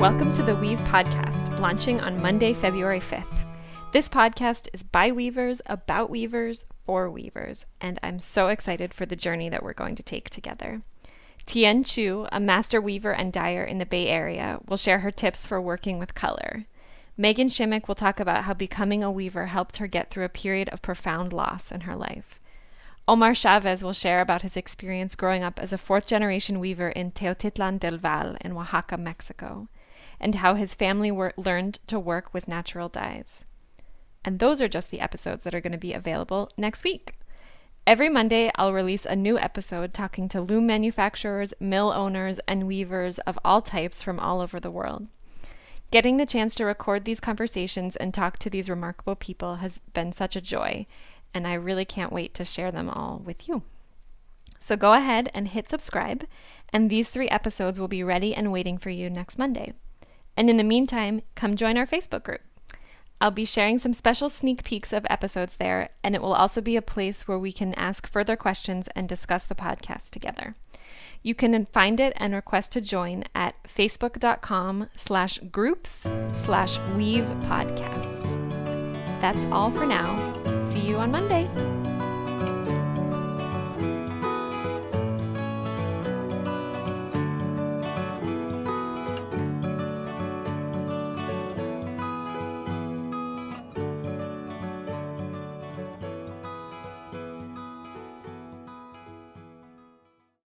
Welcome to the Weave Podcast, launching on Monday, February 5th. This podcast is by weavers, about weavers, for weavers, and I'm so excited for the journey that we're going to take together. Tien Chiu, a master weaver and dyer in the Bay Area, will share her tips for working with color. Megan Shimmick will talk about how becoming a weaver helped her get through a period of profound loss in her life. Omar Chavez will share about his experience growing up as a fourth generation weaver in Teotitlan del Valle in Oaxaca, Mexico, and how his family learned to work with natural dyes. And those are just the episodes that are going to be available next week. Every Monday, I'll release a new episode talking to loom manufacturers, mill owners, and weavers of all types from all over the world. Getting the chance to record these conversations and talk to these remarkable people has been such a joy, and I really can't wait to share them all with you. So go ahead and hit subscribe, and these three episodes will be ready and waiting for you next Monday. And in the meantime, come join our Facebook group. I'll be sharing some special sneak peeks of episodes there, and it will also be a place where we can ask further questions and discuss the podcast together. You can find it and request to join at facebook.com slash groups slash weave podcast. That's all for now. See you on Monday.